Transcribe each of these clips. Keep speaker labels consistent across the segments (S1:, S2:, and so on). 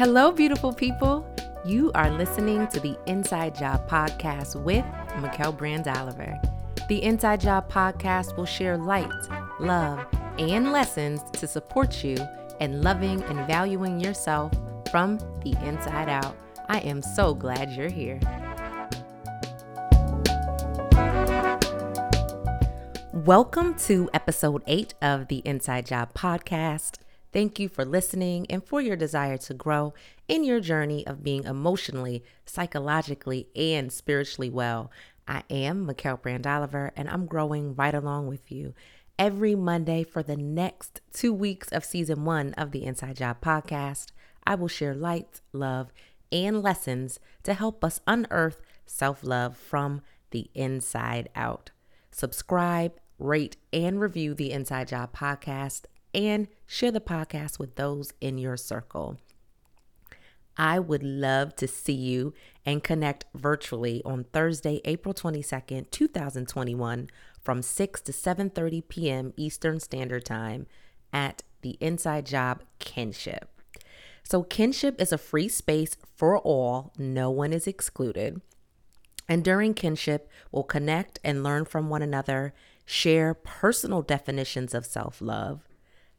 S1: Hello, beautiful people. You are listening to the Inside Job Podcast with Mikel Brand Oliver. The Inside Job Podcast will share light, love, and lessons to support you in loving and valuing yourself from the inside out. I am so glad you're here. Welcome to episode eight of the Inside Job Podcast. Thank you for listening and for your desire to grow in your journey of being emotionally, psychologically, and spiritually well. I am Mikel Brand Oliver, and I'm growing right along with you every Monday for the next two weeks of season one of the Inside Job podcast. I will share light, love, and lessons to help us unearth self love from the inside out. Subscribe, rate, and review the Inside Job podcast and share the podcast with those in your circle. I would love to see you and connect virtually on Thursday, April 22nd, 2021 from 6 to 7:30 p.m. Eastern Standard Time at the Inside Job Kinship. So Kinship is a free space for all, no one is excluded. And during kinship, we'll connect and learn from one another, share personal definitions of self love,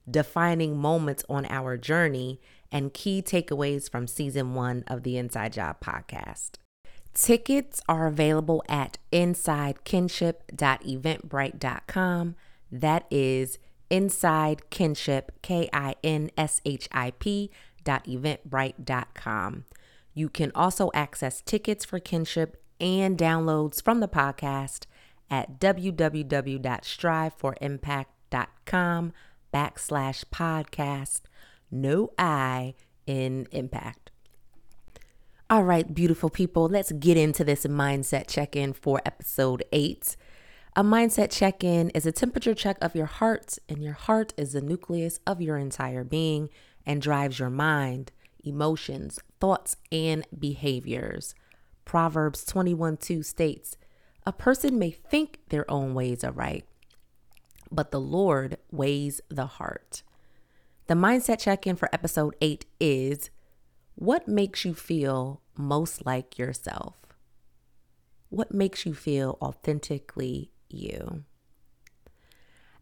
S1: defining moments on our journey, and key takeaways from season one of the Inside Job podcast. Tickets are available at insidekinship.eventbrite.com. That is inside kinship, K I N S H I P, dot eventbrite.com. You can also access tickets for kinship and downloads from the podcast at www.striveforimpact.com backslash podcast, no I in impact. All right, beautiful people, let's get into this mindset check in for episode eight. A mindset check in is a temperature check of your heart, and your heart is the nucleus of your entire being and drives your mind, emotions, thoughts, and behaviors. Proverbs 21 2 states, A person may think their own ways are right, but the Lord weighs the heart. The mindset check in for episode 8 is What makes you feel most like yourself? What makes you feel authentically you?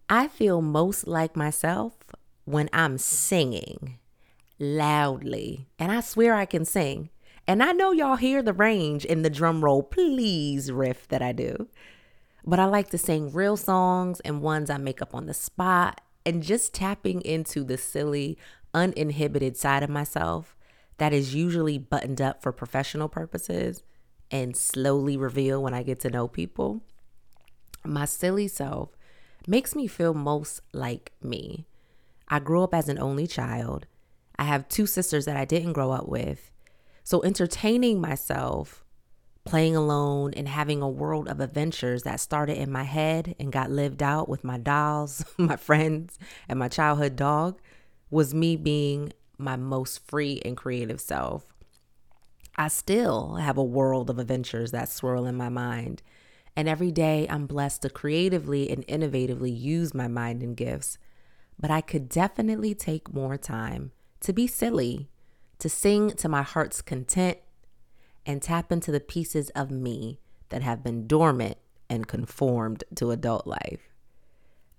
S1: I feel most like myself when I'm singing loudly, and I swear I can sing. And I know y'all hear the range in the drum roll, please riff that I do. But I like to sing real songs and ones I make up on the spot and just tapping into the silly, uninhibited side of myself that is usually buttoned up for professional purposes and slowly reveal when I get to know people. My silly self makes me feel most like me. I grew up as an only child. I have two sisters that I didn't grow up with. So entertaining myself playing alone and having a world of adventures that started in my head and got lived out with my dolls, my friends, and my childhood dog was me being my most free and creative self. I still have a world of adventures that swirl in my mind. And every day I'm blessed to creatively and innovatively use my mind and gifts. But I could definitely take more time to be silly, to sing to my heart's content, and tap into the pieces of me that have been dormant and conformed to adult life.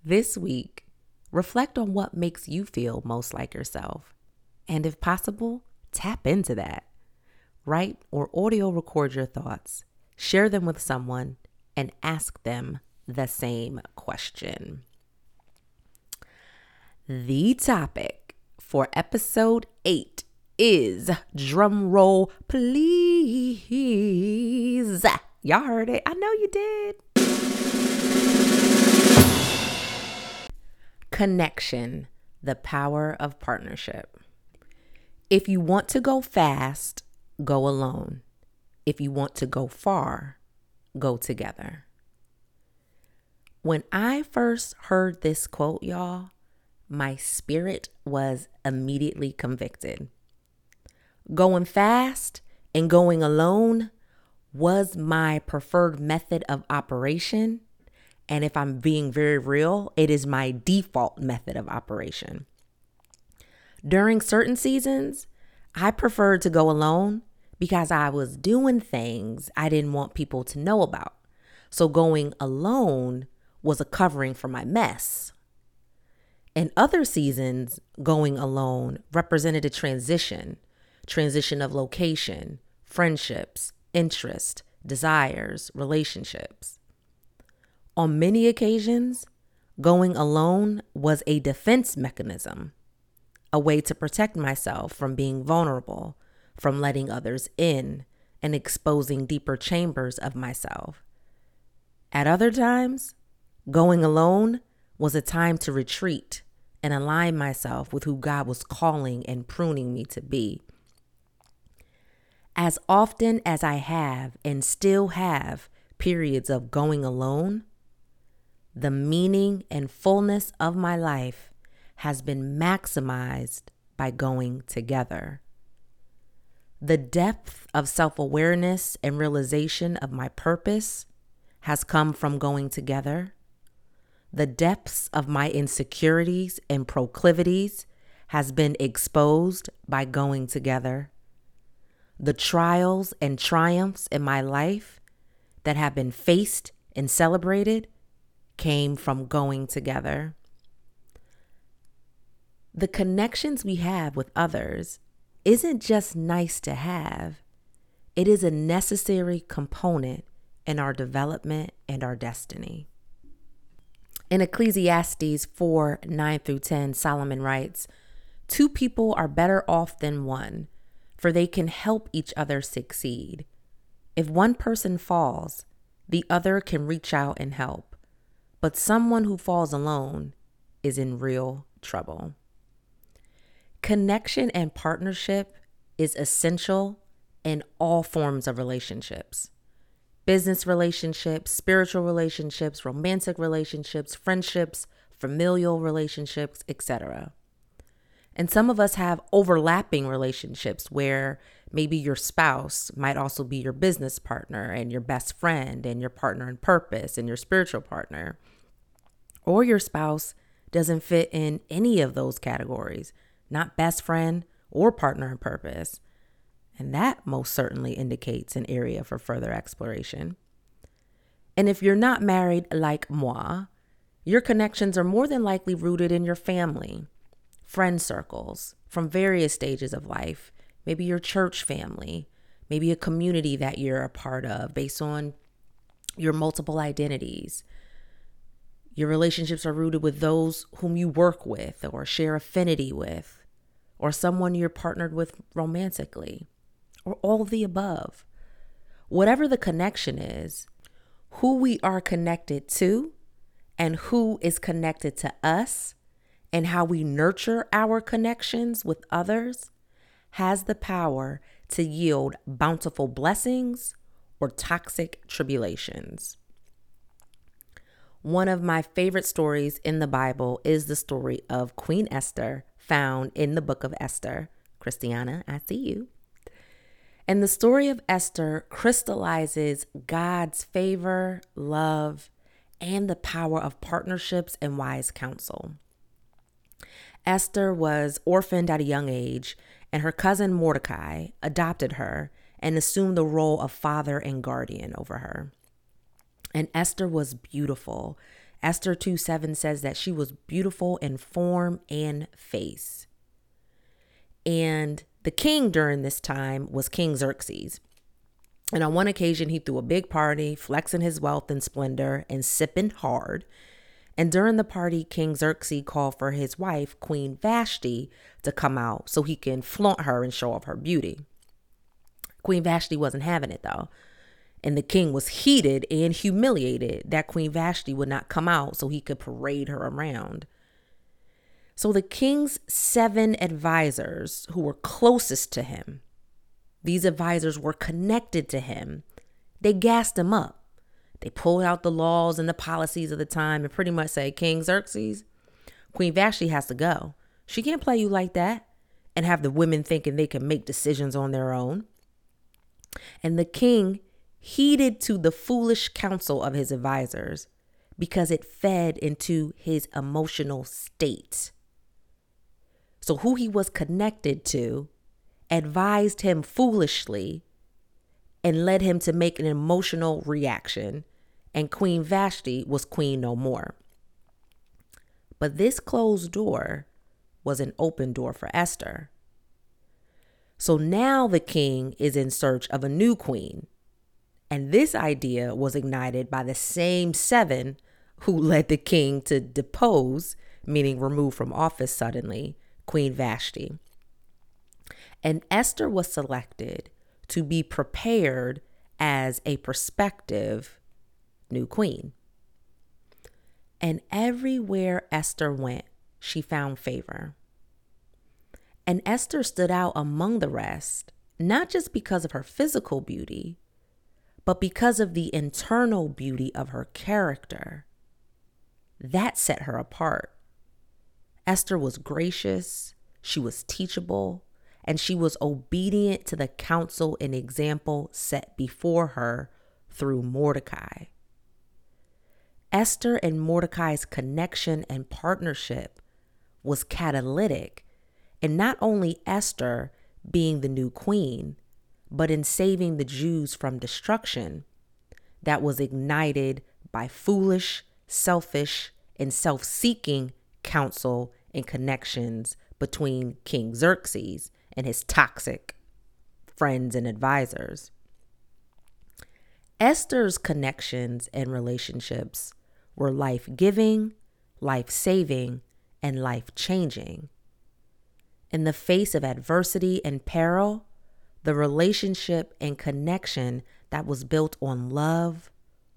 S1: This week, reflect on what makes you feel most like yourself. And if possible, tap into that. Write or audio record your thoughts, share them with someone, and ask them the same question. The topic for episode 8 is drum roll, please. Y'all heard it. I know you did. Connection, the power of partnership. If you want to go fast, go alone. If you want to go far, go together. When I first heard this quote, y'all, my spirit was immediately convicted. Going fast and going alone was my preferred method of operation. And if I'm being very real, it is my default method of operation. During certain seasons, I preferred to go alone because I was doing things I didn't want people to know about. So going alone was a covering for my mess. In other seasons, going alone represented a transition transition of location, friendships, interest, desires, relationships. On many occasions, going alone was a defense mechanism, a way to protect myself from being vulnerable, from letting others in, and exposing deeper chambers of myself. At other times, going alone was a time to retreat and align myself with who God was calling and pruning me to be. As often as I have and still have periods of going alone, the meaning and fullness of my life has been maximized by going together. The depth of self awareness and realization of my purpose has come from going together. The depths of my insecurities and proclivities has been exposed by going together. The trials and triumphs in my life that have been faced and celebrated came from going together. The connections we have with others isn't just nice to have, it is a necessary component in our development and our destiny. In Ecclesiastes 4 9 through 10, Solomon writes, Two people are better off than one, for they can help each other succeed. If one person falls, the other can reach out and help. But someone who falls alone is in real trouble. Connection and partnership is essential in all forms of relationships business relationships, spiritual relationships, romantic relationships, friendships, familial relationships, etc. And some of us have overlapping relationships where maybe your spouse might also be your business partner and your best friend and your partner in purpose and your spiritual partner. Or your spouse doesn't fit in any of those categories, not best friend or partner in purpose. And that most certainly indicates an area for further exploration. And if you're not married like moi, your connections are more than likely rooted in your family, friend circles from various stages of life, maybe your church family, maybe a community that you're a part of based on your multiple identities. Your relationships are rooted with those whom you work with or share affinity with, or someone you're partnered with romantically or all the above. Whatever the connection is, who we are connected to and who is connected to us and how we nurture our connections with others has the power to yield bountiful blessings or toxic tribulations. One of my favorite stories in the Bible is the story of Queen Esther, found in the book of Esther. Christiana, I see you. And the story of Esther crystallizes God's favor, love, and the power of partnerships and wise counsel. Esther was orphaned at a young age, and her cousin Mordecai adopted her and assumed the role of father and guardian over her. And Esther was beautiful. Esther 2 7 says that she was beautiful in form and face. And the king during this time was King Xerxes. And on one occasion, he threw a big party, flexing his wealth and splendor and sipping hard. And during the party, King Xerxes called for his wife, Queen Vashti, to come out so he can flaunt her and show off her beauty. Queen Vashti wasn't having it though. And the king was heated and humiliated that Queen Vashti would not come out so he could parade her around. So the king's seven advisors who were closest to him, these advisors were connected to him. They gassed him up. They pulled out the laws and the policies of the time and pretty much say, King Xerxes, Queen Vashti has to go. She can't play you like that and have the women thinking they can make decisions on their own. And the king heeded to the foolish counsel of his advisors because it fed into his emotional state. So, who he was connected to advised him foolishly and led him to make an emotional reaction, and Queen Vashti was queen no more. But this closed door was an open door for Esther. So now the king is in search of a new queen. And this idea was ignited by the same seven who led the king to depose, meaning remove from office suddenly, Queen Vashti. And Esther was selected to be prepared as a prospective new queen. And everywhere Esther went, she found favor. And Esther stood out among the rest, not just because of her physical beauty, but because of the internal beauty of her character. That set her apart. Esther was gracious, she was teachable, and she was obedient to the counsel and example set before her through Mordecai. Esther and Mordecai's connection and partnership was catalytic in not only Esther being the new queen, but in saving the Jews from destruction that was ignited by foolish, selfish, and self seeking counsel and connections between King Xerxes and his toxic friends and advisors. Esther's connections and relationships were life giving, life saving, and life changing. In the face of adversity and peril, the relationship and connection that was built on love,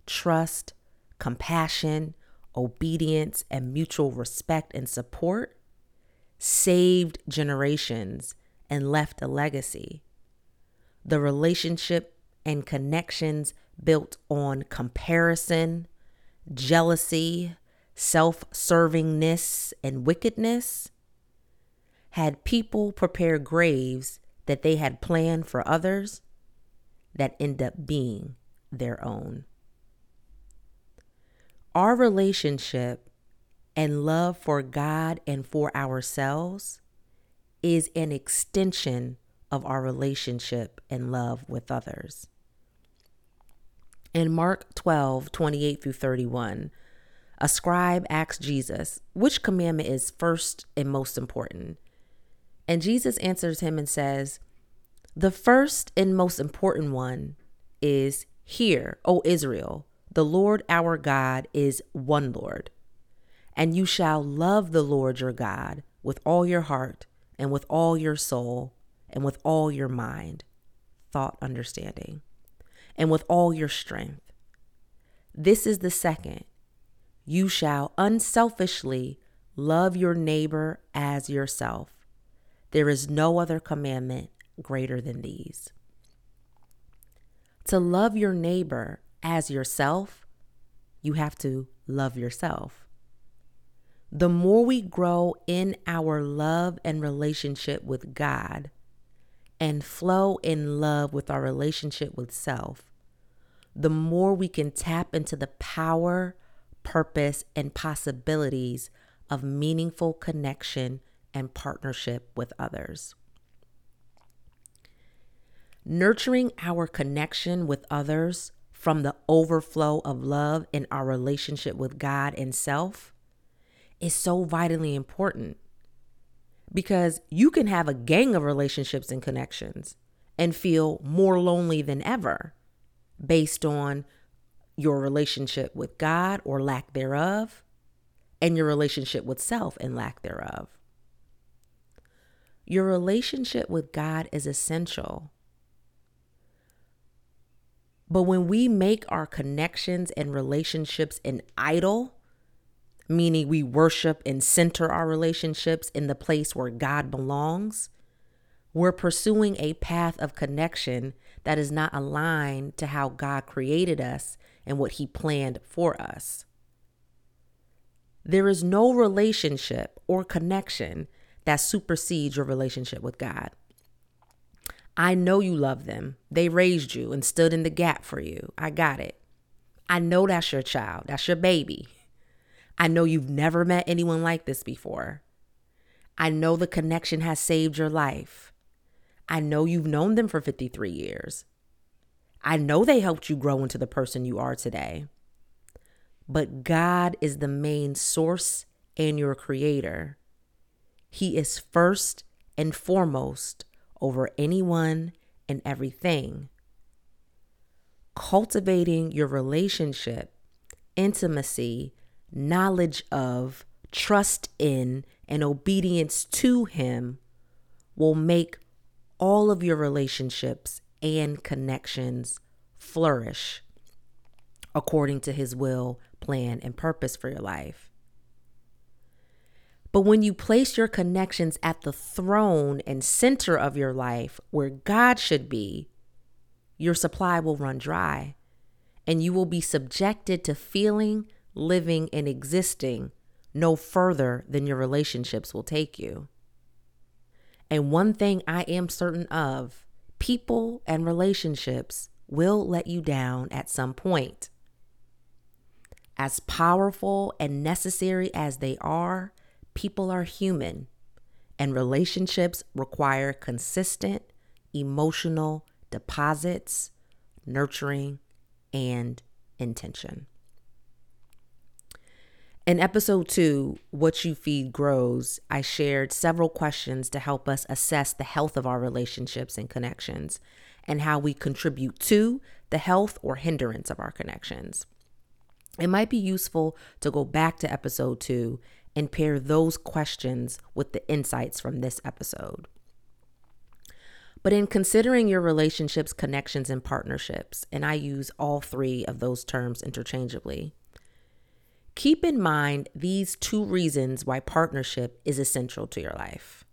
S1: trust, compassion, obedience, and mutual respect and support saved generations and left a legacy. The relationship and connections built on comparison, jealousy, self servingness, and wickedness had people prepare graves that they had planned for others that end up being their own. Our relationship and love for God and for ourselves is an extension of our relationship and love with others. In Mark 12, 28 through 31, a scribe asks Jesus, which commandment is first and most important? And Jesus answers him and says, The first and most important one is, Hear, O Israel, the Lord our God is one Lord. And you shall love the Lord your God with all your heart and with all your soul and with all your mind, thought, understanding, and with all your strength. This is the second. You shall unselfishly love your neighbor as yourself. There is no other commandment greater than these. To love your neighbor as yourself, you have to love yourself. The more we grow in our love and relationship with God and flow in love with our relationship with self, the more we can tap into the power, purpose, and possibilities of meaningful connection and partnership with others. Nurturing our connection with others from the overflow of love in our relationship with God and self is so vitally important because you can have a gang of relationships and connections and feel more lonely than ever based on your relationship with God or lack thereof, and your relationship with self and lack thereof. Your relationship with God is essential. But when we make our connections and relationships an idol, meaning we worship and center our relationships in the place where God belongs, we're pursuing a path of connection that is not aligned to how God created us and what He planned for us. There is no relationship or connection that supersedes your relationship with God. I know you love them. They raised you and stood in the gap for you. I got it. I know that's your child, that's your baby. I know you've never met anyone like this before. I know the connection has saved your life. I know you've known them for 53 years. I know they helped you grow into the person you are today. But God is the main source and your creator. He is first and foremost over anyone and everything. Cultivating your relationship, intimacy, knowledge of, trust in, and obedience to Him will make all of your relationships and connections flourish according to His will, plan, and purpose for your life. But when you place your connections at the throne and center of your life where God should be, your supply will run dry and you will be subjected to feeling, living, and existing no further than your relationships will take you. And one thing I am certain of people and relationships will let you down at some point. As powerful and necessary as they are, people are human, and relationships require consistent emotional deposits, nurturing, and intention. In episode two, What You Feed Grows, I shared several questions to help us assess the health of our relationships and connections and how we contribute to the health or hindrance of our connections. It might be useful to go back to episode two and pair those questions with the insights from this episode. But in considering your relationships, connections, and partnerships, and I use all three of those terms interchangeably, keep in mind these two reasons why partnership is essential to your life.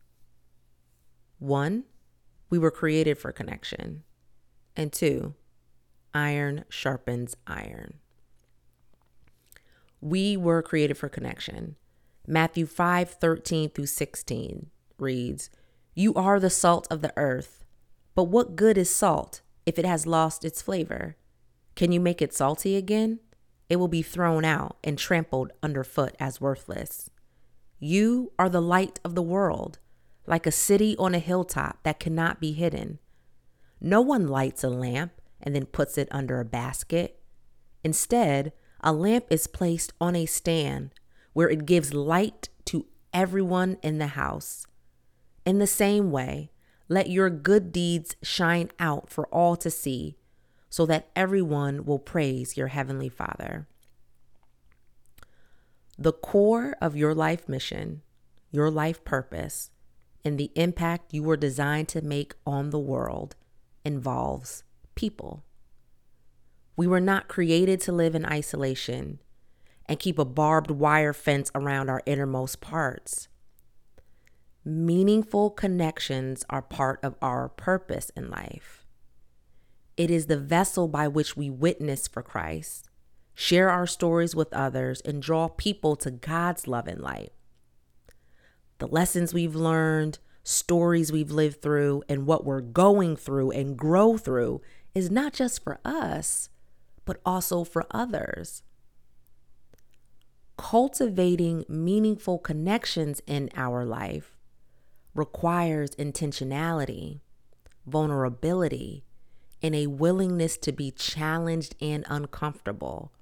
S1: One, we were created for connection. And two, iron sharpens iron. We were created for connection. Matthew 5 13 through 16 reads, You are the salt of the earth, but what good is salt if it has lost its flavor? Can you make it salty again? It will be thrown out and trampled underfoot as worthless. You are the light of the world, like a city on a hilltop that cannot be hidden. No one lights a lamp and then puts it under a basket. Instead, a lamp is placed on a stand where it gives light to everyone in the house. In the same way, let your good deeds shine out for all to see, so that everyone will praise your Heavenly Father. The core of your life mission, your life purpose, and the impact you were designed to make on the world involves people. We were not created to live in isolation and keep a barbed wire fence around our innermost parts. Meaningful connections are part of our purpose in life. It is the vessel by which we witness for Christ, share our stories with others, and draw people to God's love and light. The lessons we've learned, stories we've lived through, and what we're going through and grow through is not just for us, but also for others cultivating meaningful connections in our life requires intentionality, vulnerability, and a willingness to be challenged and uncomfortable,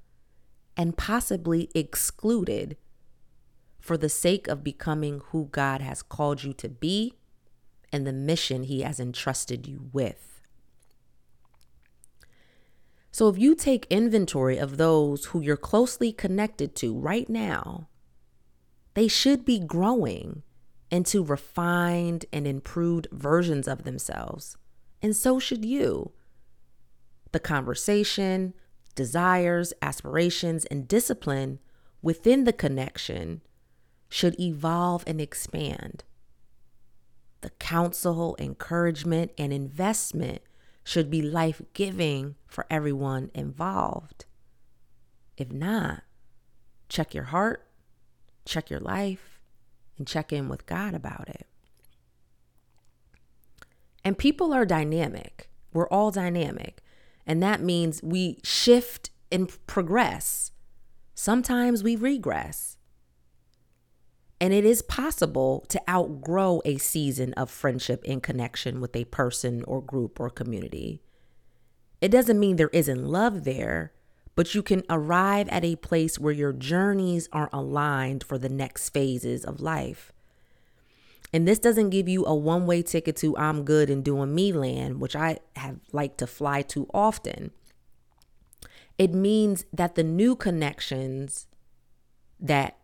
S1: and possibly excluded for the sake of becoming who God has called you to be and the mission He has entrusted you with. So if you take inventory of those who you're closely connected to right now, they should be growing into refined and improved versions of themselves. And so should you. The conversation, desires, aspirations, and discipline within the connection should evolve and expand. The counsel, encouragement, and investment should be life giving for everyone involved. If not, check your heart, check your life, and check in with God about it. And people are dynamic. We're all dynamic. And that means we shift and progress. Sometimes we regress. And it is possible to outgrow a season of friendship in connection with a person or group or community. It doesn't mean there isn't love there, but you can arrive at a place where your journeys are aligned for the next phases of life. And this doesn't give you a one way ticket to I'm good and doing me land, which I have liked to fly to often. It means that the new connections that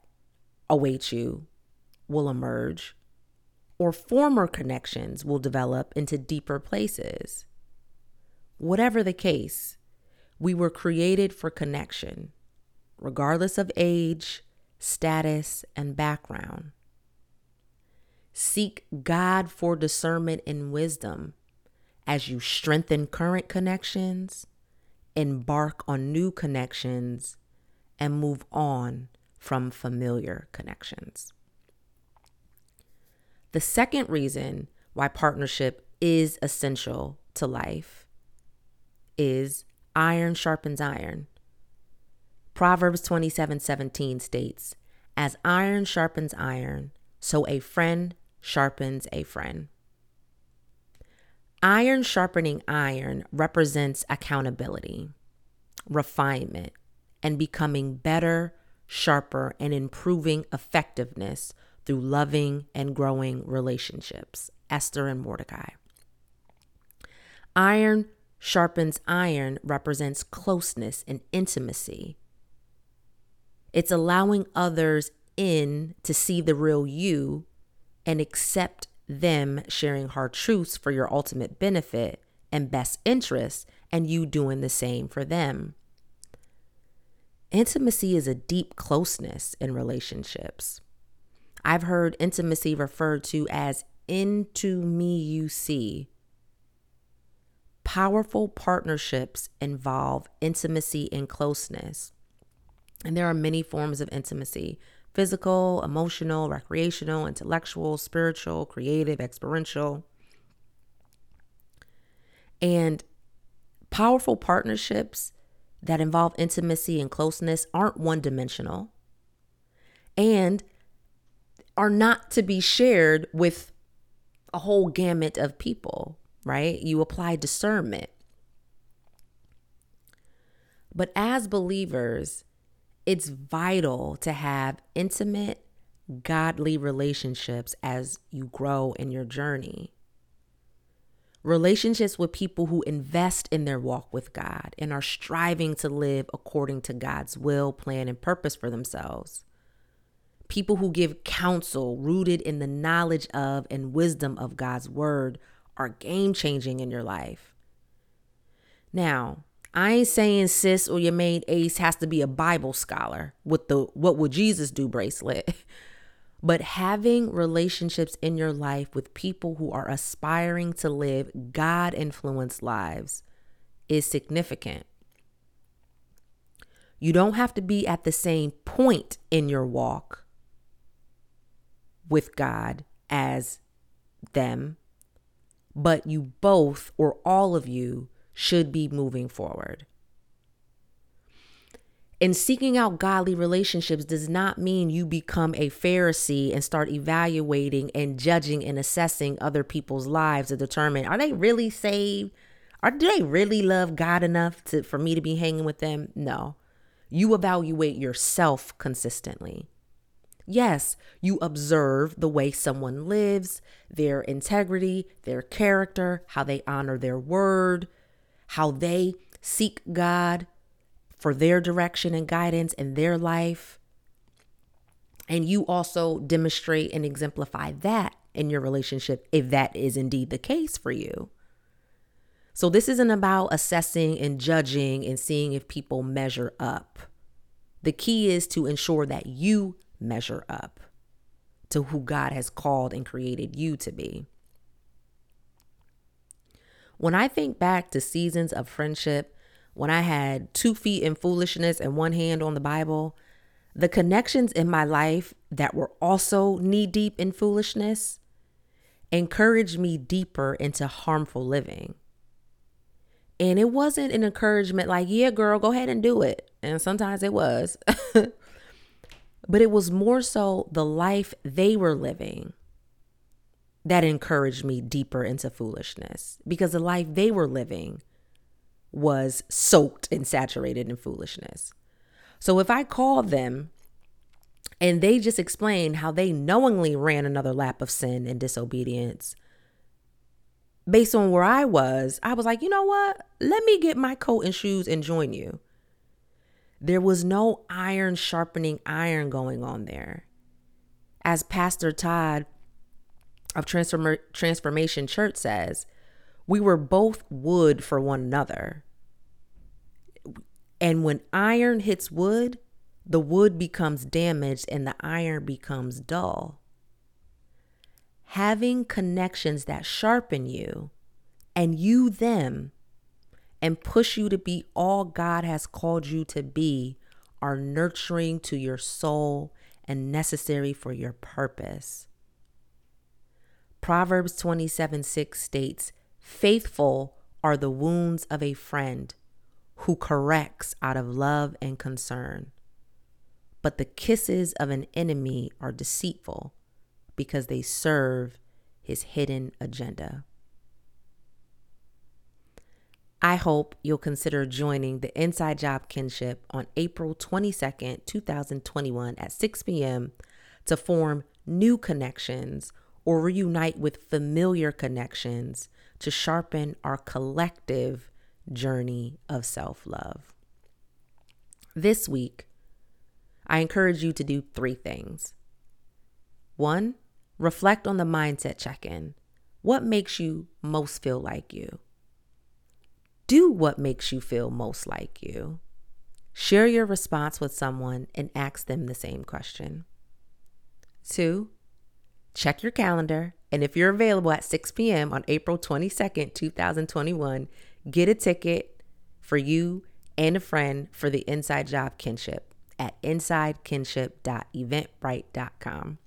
S1: await you will emerge, or former connections will develop into deeper places. Whatever the case, we were created for connection, regardless of age, status, and background. Seek God for discernment and wisdom as you strengthen current connections, embark on new connections, and move on from familiar connections. The second reason why partnership is essential to life is iron sharpens iron. Proverbs 27 17 states, As iron sharpens iron, so a friend sharpens a friend. Iron sharpening iron represents accountability, refinement, and becoming better, sharper, and improving effectiveness through loving and growing relationships. Esther and Mordecai. Iron sharpens iron represents closeness and intimacy. It's allowing others in to see the real you and accept them sharing hard truths for your ultimate benefit and best interest, and you doing the same for them. Intimacy is a deep closeness in relationships. I've heard intimacy referred to as into me you see. Powerful partnerships involve intimacy and closeness. And there are many forms of intimacy physical, emotional, recreational, intellectual, spiritual, creative, experiential. And powerful partnerships that involve intimacy and closeness aren't one dimensional and are not to be shared with a whole gamut of people, right? You apply discernment. But as believers, it's vital to have intimate, godly relationships as you grow in your journey. Relationships with people who invest in their walk with God and are striving to live according to God's will, plan, and purpose for themselves. People who give counsel rooted in the knowledge of and wisdom of God's word are game changing in your life. Now, I ain't saying sis or your main ace has to be a Bible scholar with the what would Jesus do bracelet. but having relationships in your life with people who are aspiring to live God influenced lives is significant. You don't have to be at the same point in your walk with God as them, but you both or all of you should be moving forward. And seeking out godly relationships does not mean you become a Pharisee and start evaluating and judging and assessing other people's lives to determine are they really saved? Or do they really love God enough to for me to be hanging with them? No. You evaluate yourself consistently. Yes, you observe the way someone lives, their integrity, their character, how they honor their word, how they seek God for their direction and guidance in their life. And you also demonstrate and exemplify that in your relationship if that is indeed the case for you. So, this isn't about assessing and judging and seeing if people measure up. The key is to ensure that you measure up to who God has called and created you to be. When I think back to seasons of friendship, when I had two feet in foolishness and one hand on the Bible, the connections in my life that were also knee deep in foolishness encouraged me deeper into harmful living. And it wasn't an encouragement like, yeah, girl, go ahead and do it. And sometimes it was. But it was more so the life they were living that encouraged me deeper into foolishness because the life they were living was soaked and saturated in foolishness. So if I call them and they just explain how they knowingly ran another lap of sin and disobedience, based on where I was, I was like, you know what? Let me get my coat and shoes and join you. There was no iron sharpening iron going on there. As Pastor Todd of Transform- Transformation Church says, we were both wood for one another. And when iron hits wood, the wood becomes damaged and the iron becomes dull. Having connections that sharpen you and you them and push you to be all God has called you to be are nurturing to your soul and necessary for your purpose. Proverbs 27 6 states, Faithful are the wounds of a friend who corrects out of love and concern. But the kisses of an enemy are deceitful because they serve his hidden agenda. I hope you'll consider joining the Inside Job Kinship on April 22nd, 2021 at 6 p.m. to form new connections or reunite with familiar connections to sharpen our collective journey of self love. This week, I encourage you to do three things. One, reflect on the mindset check in. What makes you most feel like you? Do what makes you feel most like you. Share your response with someone and ask them the same question. Two, check your calendar. And if you're available at 6 p.m. on April 22nd, 2021, get a ticket for you and a friend for the Inside Job Kinship at insidekinship.eventbrite.com.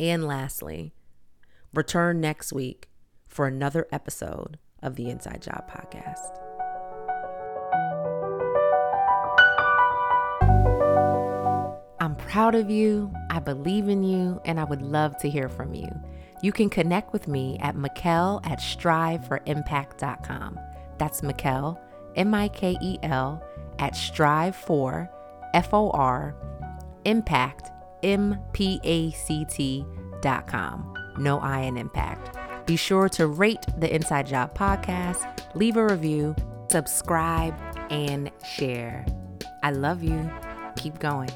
S1: And lastly, return next week for another episode of the Inside Job Podcast. Proud of you, I believe in you, and I would love to hear from you. You can connect with me at Mikel at striveforimpact.com. That's Mikel, M I K E L, at strive for, F O R, impact, M P A C T dot com. No I in impact. Be sure to rate the Inside Job podcast, leave a review, subscribe, and share. I love you. Keep going.